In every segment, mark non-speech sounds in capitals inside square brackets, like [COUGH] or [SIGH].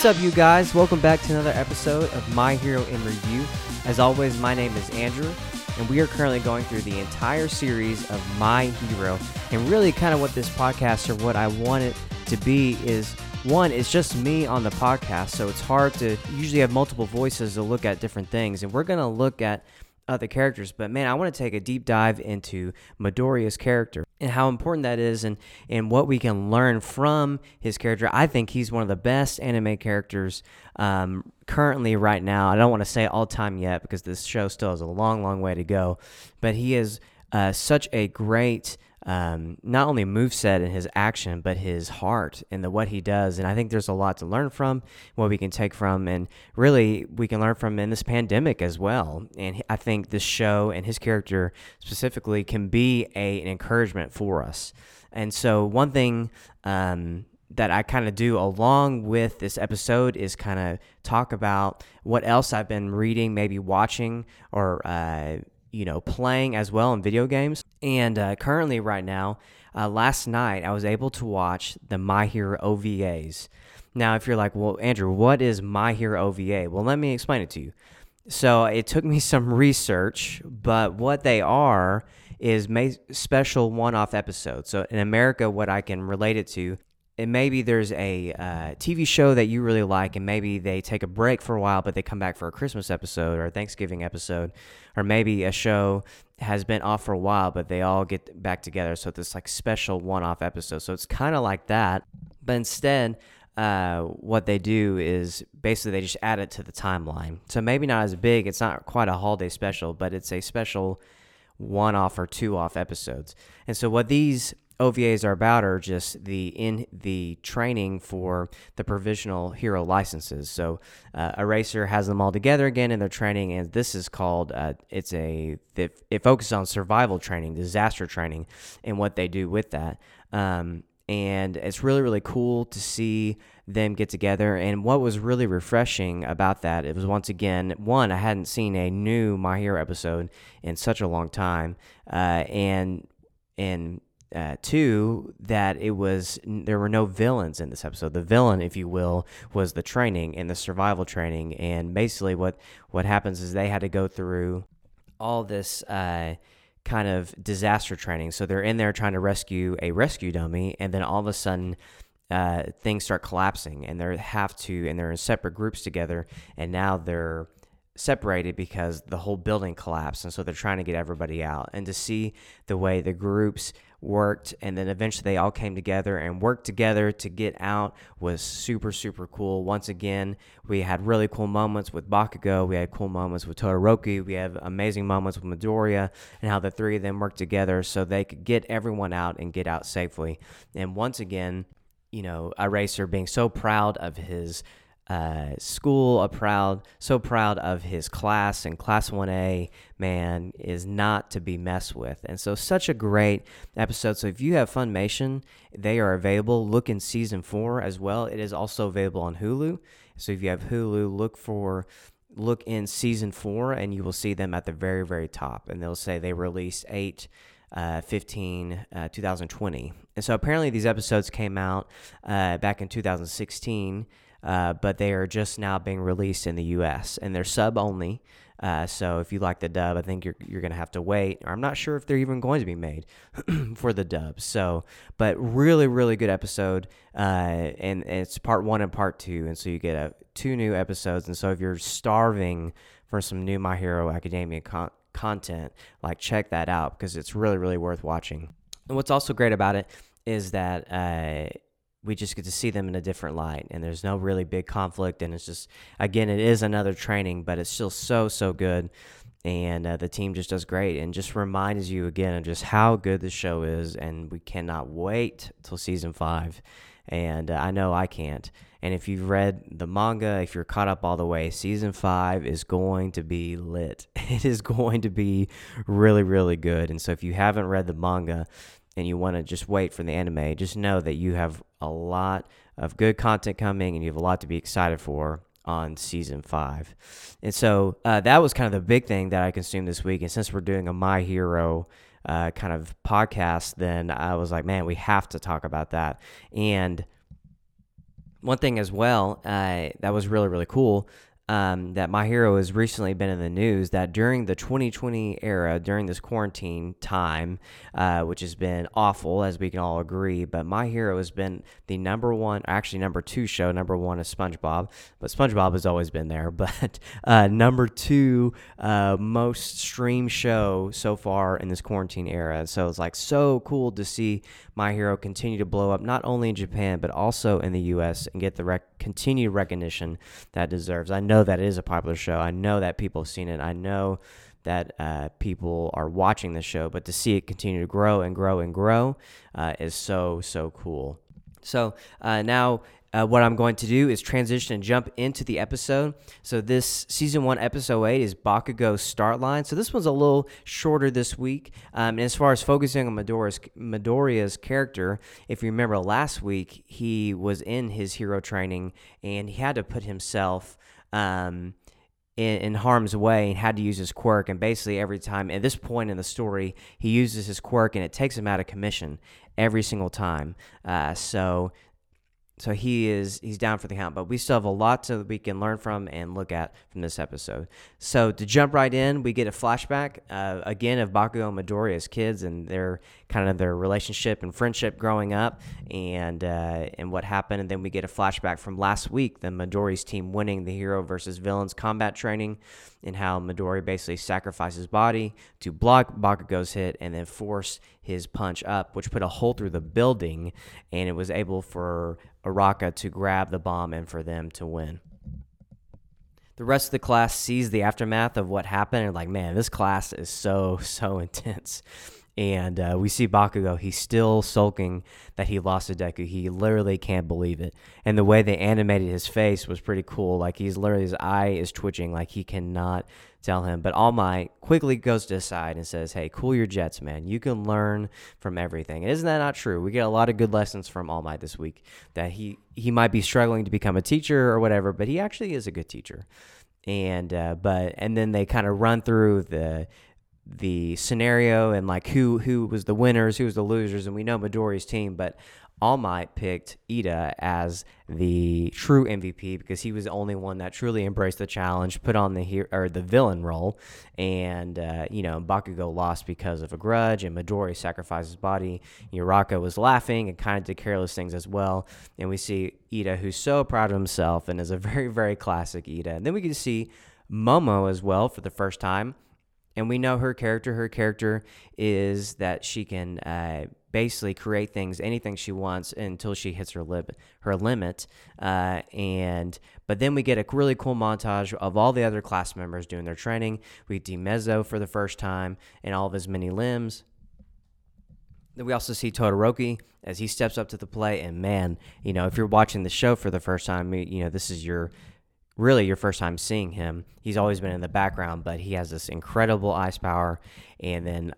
What's up, you guys? Welcome back to another episode of My Hero in Review. As always, my name is Andrew, and we are currently going through the entire series of My Hero. And really, kind of what this podcast or what I want it to be is one, it's just me on the podcast, so it's hard to usually have multiple voices to look at different things. And we're going to look at other characters, but man, I want to take a deep dive into Midoriya's character and how important that is and, and what we can learn from his character. I think he's one of the best anime characters um, currently right now. I don't want to say all time yet because this show still has a long, long way to go, but he is uh, such a great um, not only move set and his action, but his heart and the what he does. And I think there's a lot to learn from, what we can take from, and really we can learn from in this pandemic as well. And I think this show and his character specifically can be a, an encouragement for us. And so one thing um, that I kind of do along with this episode is kind of talk about what else I've been reading, maybe watching, or uh, you know, playing as well in video games. And uh, currently, right now, uh, last night, I was able to watch the My Hero OVAs. Now, if you're like, well, Andrew, what is My Hero OVA? Well, let me explain it to you. So, it took me [LAUGHS] some research, but what they are is special one off episodes. So, in America, what I can relate it to and maybe there's a uh, TV show that you really like, and maybe they take a break for a while, but they come back for a Christmas episode or a Thanksgiving episode, or maybe a show has been off for a while, but they all get back together. So it's like special one-off episode. So it's kind of like that, but instead, uh, what they do is basically they just add it to the timeline. So maybe not as big. It's not quite a holiday special, but it's a special one-off or two-off episodes. And so what these OVAs are about are just the in the training for the provisional hero licenses. So uh, Eraser has them all together again in their training, and this is called uh, it's a it, it focuses on survival training, disaster training, and what they do with that. Um, and it's really really cool to see them get together. And what was really refreshing about that, it was once again one I hadn't seen a new My Hero episode in such a long time, uh, and and uh, two that it was there were no villains in this episode. The villain, if you will, was the training and the survival training, and basically what what happens is they had to go through all this. Uh, kind of disaster training. So they're in there trying to rescue a rescue dummy, and then all of a sudden, uh, things start collapsing, and they have to, and they're in separate groups together, and now they're separated because the whole building collapsed, and so they're trying to get everybody out. And to see the way the groups worked and then eventually they all came together and worked together to get out was super super cool. Once again we had really cool moments with bakugo. We had cool moments with todoroki. We have amazing moments with midoriya and how the three of them worked together so they could get everyone out and get out safely. And once again you know eraser being so proud of his uh, school, a proud, so proud of his class and class 1A, man, is not to be messed with. And so, such a great episode. So, if you have Funimation, they are available. Look in season four as well. It is also available on Hulu. So, if you have Hulu, look for look in season four and you will see them at the very, very top. And they'll say they released eight. Uh, 15, uh, 2020. And so apparently these episodes came out uh, back in 2016 uh, but they are just now being released in the U.S. and they're sub only. Uh, so if you like the dub, I think you're you're gonna have to wait. I'm not sure if they're even going to be made [CLEARS THROAT] for the dub. So, but really, really good episode. Uh, and, and, it's part one and part two, and so you get a two new episodes. And so if you're starving for some new My Hero Academia con- content, like check that out because it's really, really worth watching. And what's also great about it is that uh, we just get to see them in a different light and there's no really big conflict and it's just again it is another training but it's still so so good and uh, the team just does great and just reminds you again of just how good the show is and we cannot wait till season five and uh, i know i can't and if you've read the manga if you're caught up all the way season five is going to be lit. [LAUGHS] It is going to be really really good and so if you haven't read the manga and you want to just wait for the anime, just know that you have a lot of good content coming and you have a lot to be excited for on season five. And so uh, that was kind of the big thing that I consumed this week. And since we're doing a My Hero uh, kind of podcast, then I was like, man, we have to talk about that. And one thing as well uh, that was really really cool um, that my hero has recently been in the news that during the 2020 era, during this quarantine time, uh, which has been awful, as we can all agree, but my hero has been the number one, actually number two show. Number one is SpongeBob, but SpongeBob has always been there. [LAUGHS] But uh, number two uh, most streamed show so far in this quarantine era. So it's like so cool to see my hero continue to blow up, not only in Japan but also in the U.S. and get the rec- continued recognition that deserves. I know know that it is a popular show. I know that people have seen it. I know that uh, people are watching the show, but to see it continue to grow and grow and grow uh, is so, so cool. So uh, now uh, what I'm going to do is transition and jump into the episode. So this season one, episode eight is Bakugo's start line. So this one's a little shorter this week. Um, and as far as focusing on Midoriya's, Midoriya's character, if you remember last week, he was in his hero training and he had to put himself um, in, in, harm's way and had to use his quirk. And basically, every time at this point in the story, he uses his quirk and it takes him out of commission every single time. Uh, so so he is he's down for the count but we still have a lot to we can learn from and look at from this episode so to jump right in we get a flashback uh, again of bakugo and midori as kids and their kind of their relationship and friendship growing up and uh, and what happened and then we get a flashback from last week the midori's team winning the hero versus villains combat training and how midori basically sacrificed his body to block bakugo's hit and then force his punch up which put a hole through the building and it was able for Araka to grab the bomb and for them to win. The rest of the class sees the aftermath of what happened and like, man, this class is so so [LAUGHS] intense. And uh, we see Bakugo, he's still sulking that he lost to Deku. He literally can't believe it. And the way they animated his face was pretty cool. Like he's literally, his eye is twitching, like he cannot tell him. But All Might quickly goes to his side and says, Hey, cool your jets, man. You can learn from everything. And isn't that not true? We get a lot of good lessons from All Might this week that he, he might be struggling to become a teacher or whatever, but he actually is a good teacher and uh, but and then they kind of run through the the scenario and like who who was the winners, who was the losers, and we know Midori's team, but All Might picked Iida as the true MVP because he was the only one that truly embraced the challenge, put on the hero, or the villain role, and uh, you know Bakugo lost because of a grudge, and Midori sacrificed his body. Uraka was laughing and kind of did careless things as well, and we see Iida who's so proud of himself and is a very very classic Iida, and then we can see Momo as well for the first time and we know her character. Her character is that she can uh, basically create things, anything she wants, until she hits her limit. Her limit, uh, and but then we get a really cool montage of all the other class members doing their training. We see Mezo for the first time and all of his many limbs. Then we also see Todoroki as he steps up to the plate, and man, you know, if you're watching the show for the first time, you know this is your really your first time seeing him. He's always been in the background, but he has this incredible ice power, and then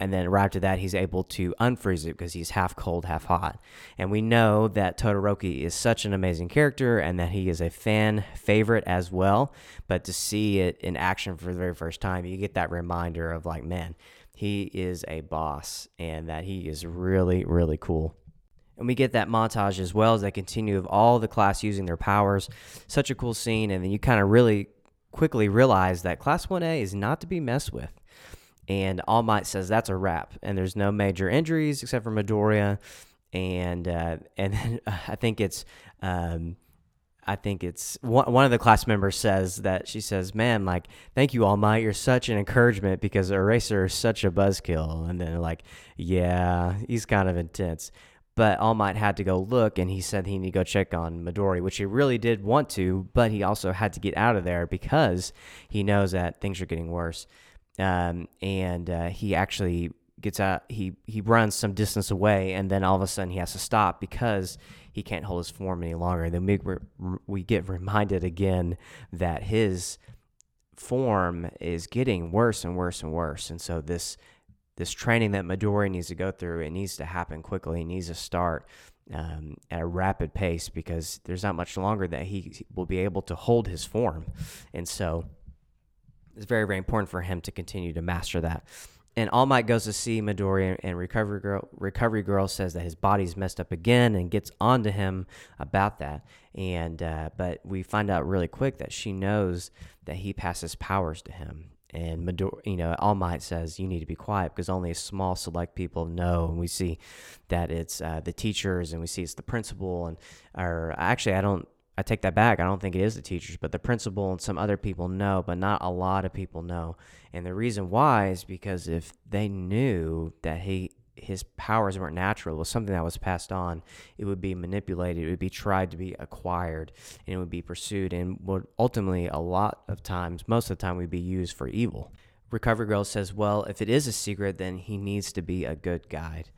and then right after that, he's able to unfreeze it because he's half cold, half hot. And we know that Todoroki is such an amazing character and that he is a fan favorite as well. But to see it in action for the very first time, you get that reminder of like, man, he is a boss and that he is really, really cool. And we get that montage as well as they continue of all the class using their powers. Such a cool scene. And then you kind of really quickly realize that Class 1A is not to be messed with. And All Might says that's a wrap. And there's no major injuries except for Midoriya. And uh, [LAUGHS] and then I think it's um, I think it's one, one of the class members says that she says, "Man, like, thank you, All Might. You're such an encouragement because Eraser is such a buzzkill." And then like, yeah, he's kind of intense but All Might had to go look, and he said he needed to go check on Midori, which he really did want to, but he also had to get out of there because he knows that things are getting worse. Um, and uh, he actually gets out. He he runs some distance away, and then all of a sudden he has to stop because he can't hold his form any longer. And then we we get reminded again that his form is getting worse and worse and worse, and so this this training that Midori needs to go through, it needs to happen quickly. He needs to start um, at a rapid pace because there's not much longer that he will be able to hold his form. And so it's very, very important for him to continue to master that. and All Might goes to see Midori, and Recovery Girl, Recovery Girl says that his body's messed up again, and gets onto him about that. And uh, but we find out really quick that she knows that he passes powers to him, and you know, All Might says you need to be quiet because only a small select people know. And we see that it's uh, the teachers, and we see it's the principal, and or actually, I don't. I take that back. I don't think it is the teachers, but the principal and some other people know, but not a lot of people know. And the reason why is because if they knew that he his powers weren't natural, it was something that was passed on, it would be manipulated, it would be tried to be acquired, and it would be pursued, and would ultimately, a lot of times, most of the time, would be used for evil. Recovery Girl says, Well, if it is a secret, then he needs to be a good guide.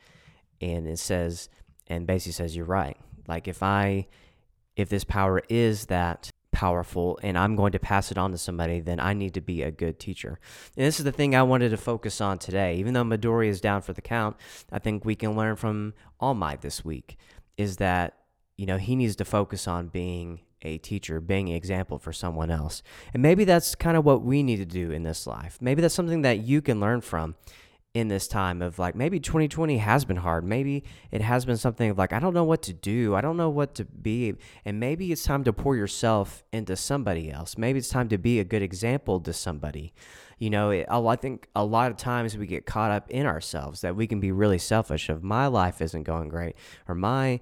And it says, and basically says, You're right. Like, if I, if this power is that powerful and I'm going to pass it on to somebody, then I need to be a good teacher. And this is the thing I wanted to focus on today. Even though Midori is down for the count, I think we can learn from All Might this week is that, you know, he needs to focus on being a teacher, being an example for someone else. And maybe that's kind of what we need to do in this life. Maybe that's something that you can learn from in this time of like maybe 2020 has been hard. Maybe it has been something of like, I don't know what to do. I don't know what to be. And maybe it's time to pour yourself into somebody else. Maybe it's time to be a good example to somebody. You know, it, I think a lot of times we get caught up in ourselves that we can be really selfish of my life isn't going great or my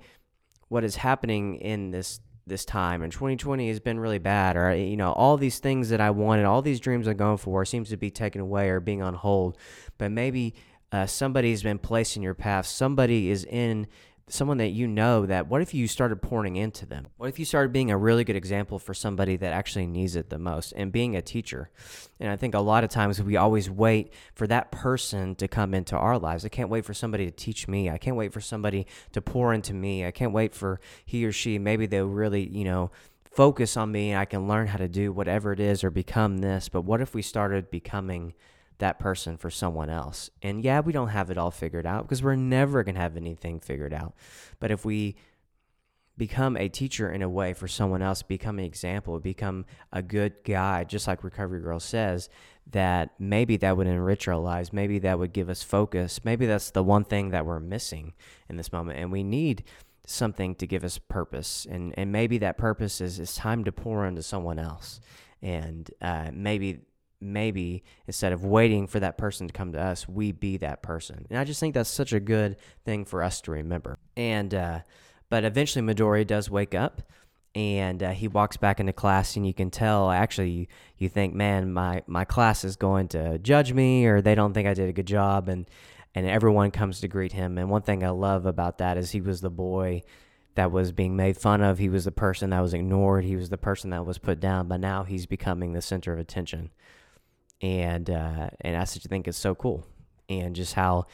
what is happening in this this time and 2020 has been really bad or you know all these things that i wanted all these dreams i'm going for seems to be taken away or being on hold. But maybe uh, somebody's been placed in your path. Somebody is in someone that you know that what if you started pouring into them? What if you started being a really good example for somebody that actually needs it the most and being a teacher? And I think a lot of times we always wait for that person to come into our lives. I can't wait for somebody to teach me. I can't wait for somebody to pour into me. I can't wait for he or she, maybe they'll really, you know, focus on me and I can learn how to do whatever it is or become this. But what if we started becoming that person for someone else. And yeah, we don't have it all figured out because we're never going to have anything figured out. But if we become a teacher in a way for someone else, become an example, become a good guide, just like Recovery Girl says, that maybe that would enrich our lives. Maybe that would give us focus. Maybe that's the one thing that we're missing in this moment. And we need something to give us purpose. And, and maybe that purpose is it's time to pour into someone else. And uh, maybe maybe instead of waiting for that person to come to us, we be that person. And I just think that's such a good thing for us to remember. And, uh, but eventually Midori does wake up and uh, he walks back into class and you can tell actually you, you think man my, my class is going to judge me or they don't think i did a good job. And and everyone comes to greet him. And one thing i love about that is he was the boy that was being made fun of. He was the person that was ignored. He was the person that was put down. But now he's becoming the center of attention and uh, and I just think it's so cool, and just how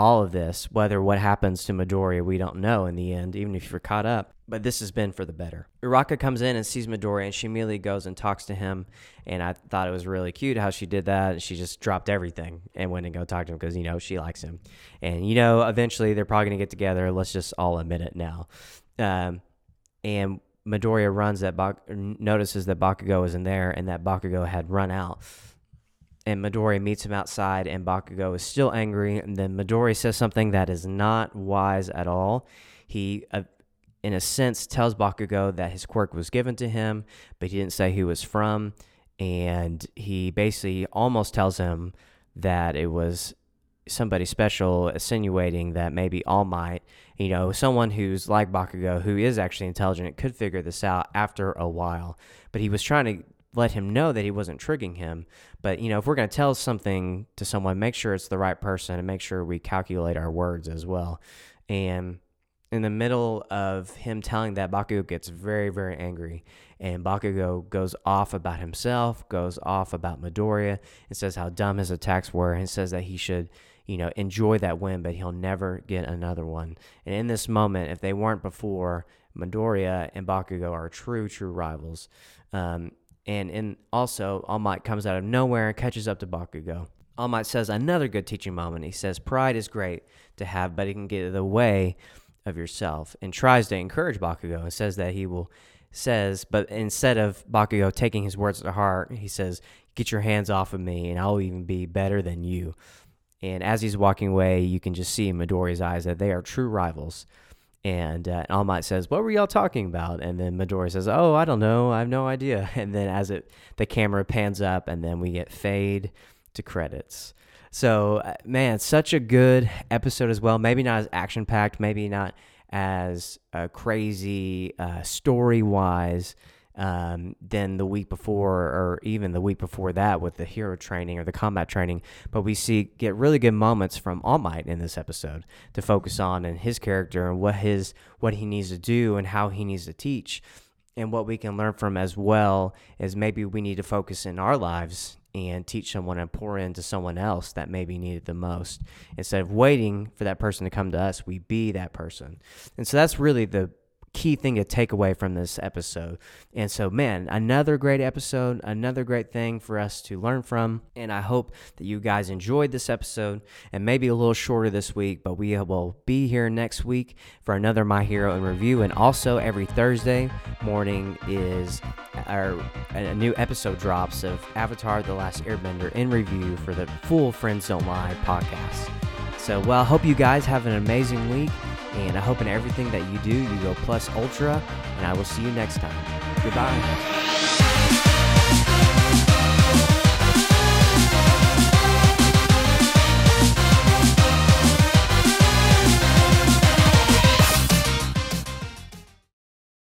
all of this, whether what happens to Midori, we don't know in the end, even if you're caught up. But this has been for the better. Uraka comes in and sees Midori, and she immediately goes and talks to him. And I thought it was really cute how she did that. She just dropped everything and went and go talk to him because you know she likes him, and you know eventually they're probably gonna get together. Let's just all admit it now. Um, and Midoriya runs that Bak- notices that Bakugo is in there, and that Bakugo had run out and Midori meets him outside, and Bakugo is still angry. And then Midori says something that is not wise at all. He, uh, in a sense, tells Bakugo that his quirk was given to him, but he didn't say who was from. And he basically almost tells him that it was somebody special, insinuating that maybe All Might, you know, someone who's like Bakugo, who is actually intelligent, could figure this out after a while. But he was trying to let him know that he wasn't triggering him. But you know, if we're going to tell something to someone, make sure it's the right person and make sure we calculate our words as well. And in the middle of him telling that, Bakugo gets very, very angry. And Bakugo goes off about himself, goes off about Midoriya, and says how dumb his attacks were, and says that he should, you know, enjoy that win, but he'll never get another one. And in this moment, if they weren't before, Midoriya and Bakugo are true, true rivals. Um, and and also All Might comes out of nowhere and catches up to Bakugo. All Might says another good teaching moment. He says pride is great to have, but it can get in the way of yourself, and tries to encourage Bakugo and says that he will says, but instead of Bakugo taking his words to heart, he says, "Get your hands off of me, and I'll even be better than you." And as he's walking away, you can just see in Midori's eyes that they are true rivals. And uh, All Might says, "What were y'all talking about?" And then Midori says, "Oh, I don't know. I have no idea." [LAUGHS] And then as it the camera pans up, and then we get fade to credits. So uh, man, such a good episode as well. Maybe not as action packed, maybe not as uh, crazy uh, story wise um, than the week before, or even the week before that with the hero training or the combat training. But we see get really good moments from All Might in this episode to focus on and his character and what his what he needs to do and how he needs to teach. And what we can learn from as well is maybe we need to focus in our lives and teach someone and pour into someone else that maybe needed the most. Instead of waiting for that person to come to us, we be that person. And so that's really the key thing to take away from this episode. And so, man, another great episode, another great thing for us to learn from. And I hope that you guys enjoyed this episode and maybe a little shorter this week, but we will be here next week for another My Hero in Review. And also, every Thursday morning is our a new episode drops of Avatar The Last Airbender in review for the full Friends Don't Lie podcast. So, well, I hope you guys have an amazing week and I hope in everything that you do, you go plus ultra. And I will see you next time. Goodbye.